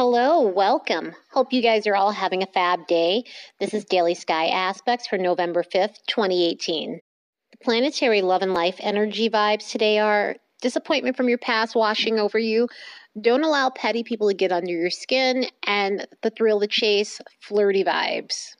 Hello, welcome. Hope you guys are all having a fab day. This is Daily Sky Aspects for November 5th, 2018. The planetary love and life energy vibes today are disappointment from your past washing over you. Don't allow petty people to get under your skin and the thrill the chase, flirty vibes.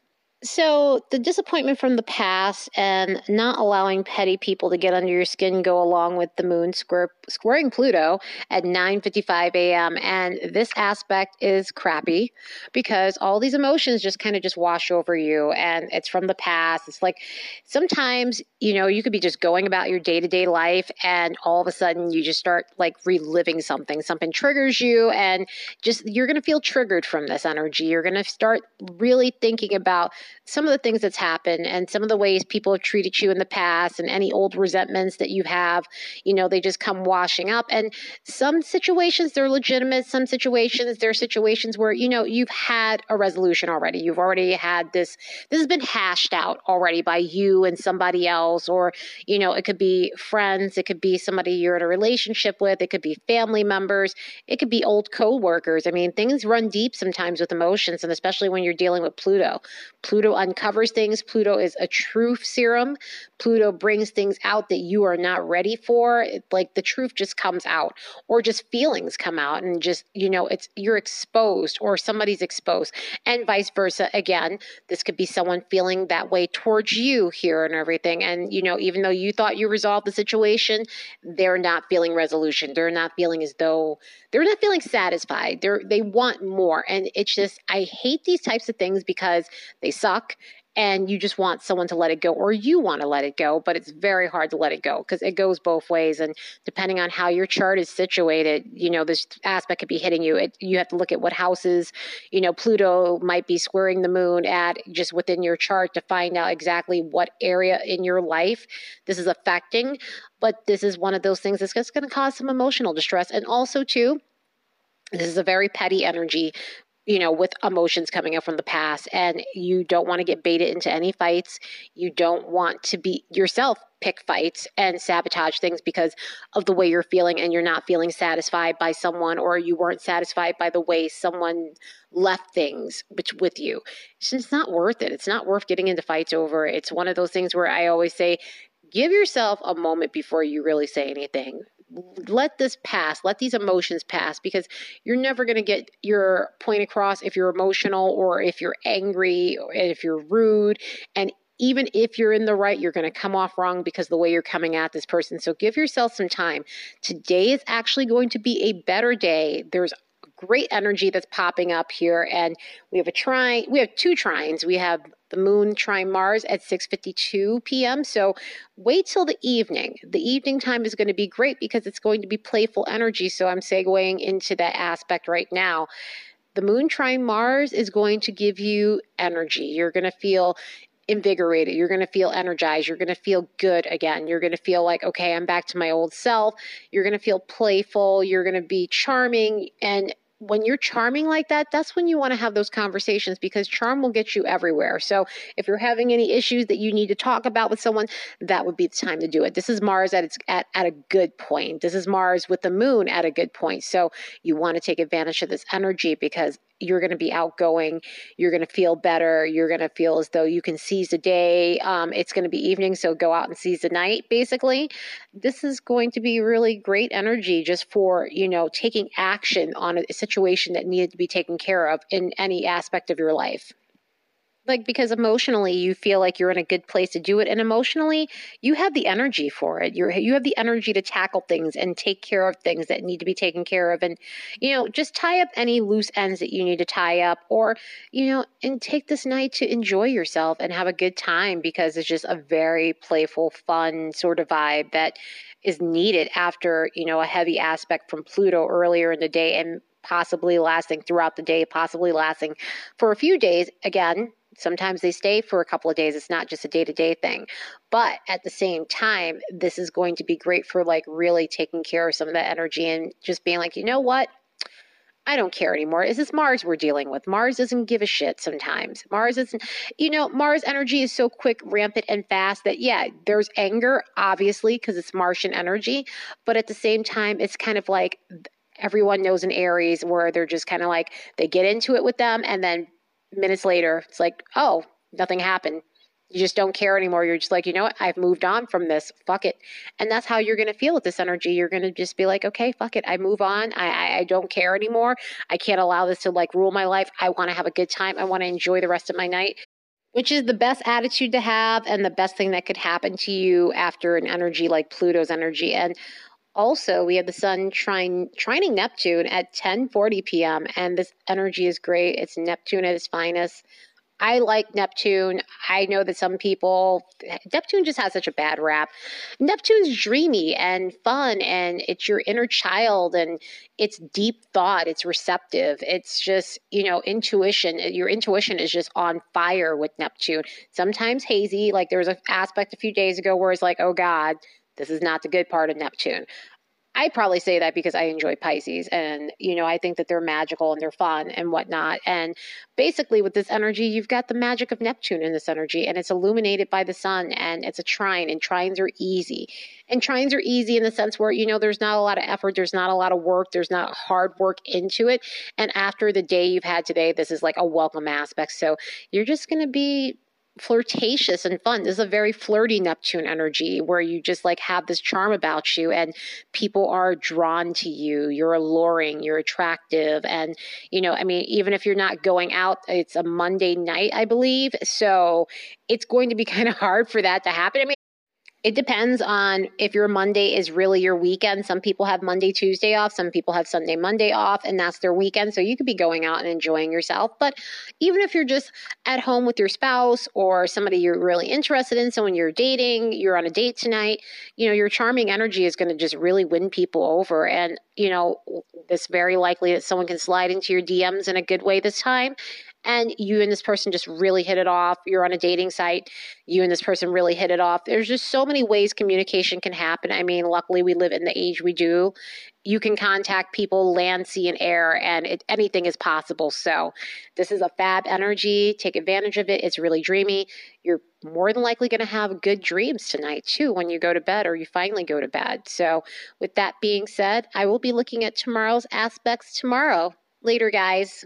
So, the disappointment from the past and not allowing petty people to get under your skin go along with the moon square, squaring Pluto at 9:55 a.m. and this aspect is crappy because all these emotions just kind of just wash over you and it's from the past. It's like sometimes, you know, you could be just going about your day-to-day life and all of a sudden you just start like reliving something. Something triggers you and just you're going to feel triggered from this energy. You're going to start really thinking about some of the things that's happened and some of the ways people have treated you in the past and any old resentments that you have, you know, they just come washing up. And some situations they're legitimate, some situations they're situations where, you know, you've had a resolution already. You've already had this this has been hashed out already by you and somebody else or, you know, it could be friends, it could be somebody you're in a relationship with, it could be family members, it could be old co-workers. I mean, things run deep sometimes with emotions and especially when you're dealing with Pluto. Pluto uncovers things. Pluto is a truth serum. Pluto brings things out that you are not ready for. It, like the truth just comes out, or just feelings come out, and just, you know, it's you're exposed or somebody's exposed, and vice versa. Again, this could be someone feeling that way towards you here and everything. And, you know, even though you thought you resolved the situation, they're not feeling resolution. They're not feeling as though they're not feeling satisfied. They're they want more. And it's just I hate these types of things because they suck and you just want someone to let it go or you want to let it go but it's very hard to let it go because it goes both ways and depending on how your chart is situated you know this aspect could be hitting you. It, you have to look at what houses you know pluto might be squaring the moon at just within your chart to find out exactly what area in your life this is affecting but this is one of those things that's just going to cause some emotional distress. And also too this is a very petty energy you know, with emotions coming up from the past, and you don't want to get baited into any fights. You don't want to be yourself pick fights and sabotage things because of the way you're feeling and you're not feeling satisfied by someone or you weren't satisfied by the way someone left things with you. It's just not worth it. It's not worth getting into fights over. It's one of those things where I always say, give yourself a moment before you really say anything let this pass let these emotions pass because you're never going to get your point across if you're emotional or if you're angry or if you're rude and even if you're in the right, you're going to come off wrong because the way you're coming at this person. So give yourself some time. Today is actually going to be a better day. There's great energy that's popping up here and we have a trine we have two trines we have the moon trine mars at 6:52 p.m. so wait till the evening the evening time is going to be great because it's going to be playful energy so i'm segueing into that aspect right now the moon trine mars is going to give you energy you're going to feel invigorated. You're going to feel energized. You're going to feel good again. You're going to feel like, okay, I'm back to my old self. You're going to feel playful. You're going to be charming. And when you're charming like that, that's when you want to have those conversations because charm will get you everywhere. So if you're having any issues that you need to talk about with someone, that would be the time to do it. This is Mars at its at, at a good point. This is Mars with the moon at a good point. So you want to take advantage of this energy because you're going to be outgoing. You're going to feel better. You're going to feel as though you can seize the day. Um, it's going to be evening, so go out and seize the night, basically. This is going to be really great energy just for, you know, taking action on a situation that needed to be taken care of in any aspect of your life like because emotionally you feel like you're in a good place to do it and emotionally you have the energy for it you're you have the energy to tackle things and take care of things that need to be taken care of and you know just tie up any loose ends that you need to tie up or you know and take this night to enjoy yourself and have a good time because it's just a very playful fun sort of vibe that is needed after you know a heavy aspect from Pluto earlier in the day and possibly lasting throughout the day, possibly lasting for a few days. Again, Sometimes they stay for a couple of days. It's not just a day to day thing. But at the same time, this is going to be great for like really taking care of some of that energy and just being like, you know what? I don't care anymore. Is this Mars we're dealing with? Mars doesn't give a shit sometimes. Mars isn't, you know, Mars energy is so quick, rampant, and fast that, yeah, there's anger, obviously, because it's Martian energy. But at the same time, it's kind of like everyone knows an Aries where they're just kind of like, they get into it with them and then minutes later, it's like, oh, nothing happened. You just don't care anymore. You're just like, you know what? I've moved on from this. Fuck it. And that's how you're going to feel with this energy. You're going to just be like, okay, fuck it. I move on. I, I, I don't care anymore. I can't allow this to like rule my life. I want to have a good time. I want to enjoy the rest of my night which is the best attitude to have and the best thing that could happen to you after an energy like Pluto's energy. And also, we have the sun trine, trining Neptune at 10:40 p.m. and this energy is great. It's Neptune at its finest. I like Neptune. I know that some people, Neptune just has such a bad rap. Neptune's dreamy and fun, and it's your inner child, and it's deep thought. It's receptive. It's just, you know, intuition. Your intuition is just on fire with Neptune. Sometimes hazy. Like there was an aspect a few days ago where it's like, oh God, this is not the good part of Neptune. I probably say that because I enjoy Pisces and, you know, I think that they're magical and they're fun and whatnot. And basically, with this energy, you've got the magic of Neptune in this energy and it's illuminated by the sun and it's a trine and trines are easy. And trines are easy in the sense where, you know, there's not a lot of effort, there's not a lot of work, there's not hard work into it. And after the day you've had today, this is like a welcome aspect. So you're just going to be flirtatious and fun. This is a very flirty Neptune energy where you just like have this charm about you and people are drawn to you. You're alluring, you're attractive. And, you know, I mean, even if you're not going out, it's a Monday night, I believe. So it's going to be kind of hard for that to happen. I mean, it depends on if your Monday is really your weekend. Some people have Monday, Tuesday off. Some people have Sunday, Monday off, and that's their weekend. So you could be going out and enjoying yourself. But even if you're just at home with your spouse or somebody you're really interested in, someone you're dating, you're on a date tonight, you know, your charming energy is going to just really win people over. And, you know, it's very likely that someone can slide into your DMs in a good way this time and you and this person just really hit it off. You're on a dating site, you and this person really hit it off. There's just so many ways communication can happen. I mean, luckily we live in the age we do. You can contact people land, sea, and air, and it, anything is possible. So, this is a fab energy. Take advantage of it. It's really dreamy. You're more than likely going to have good dreams tonight, too, when you go to bed or you finally go to bed. So, with that being said, I will be looking at tomorrow's aspects tomorrow. Later, guys.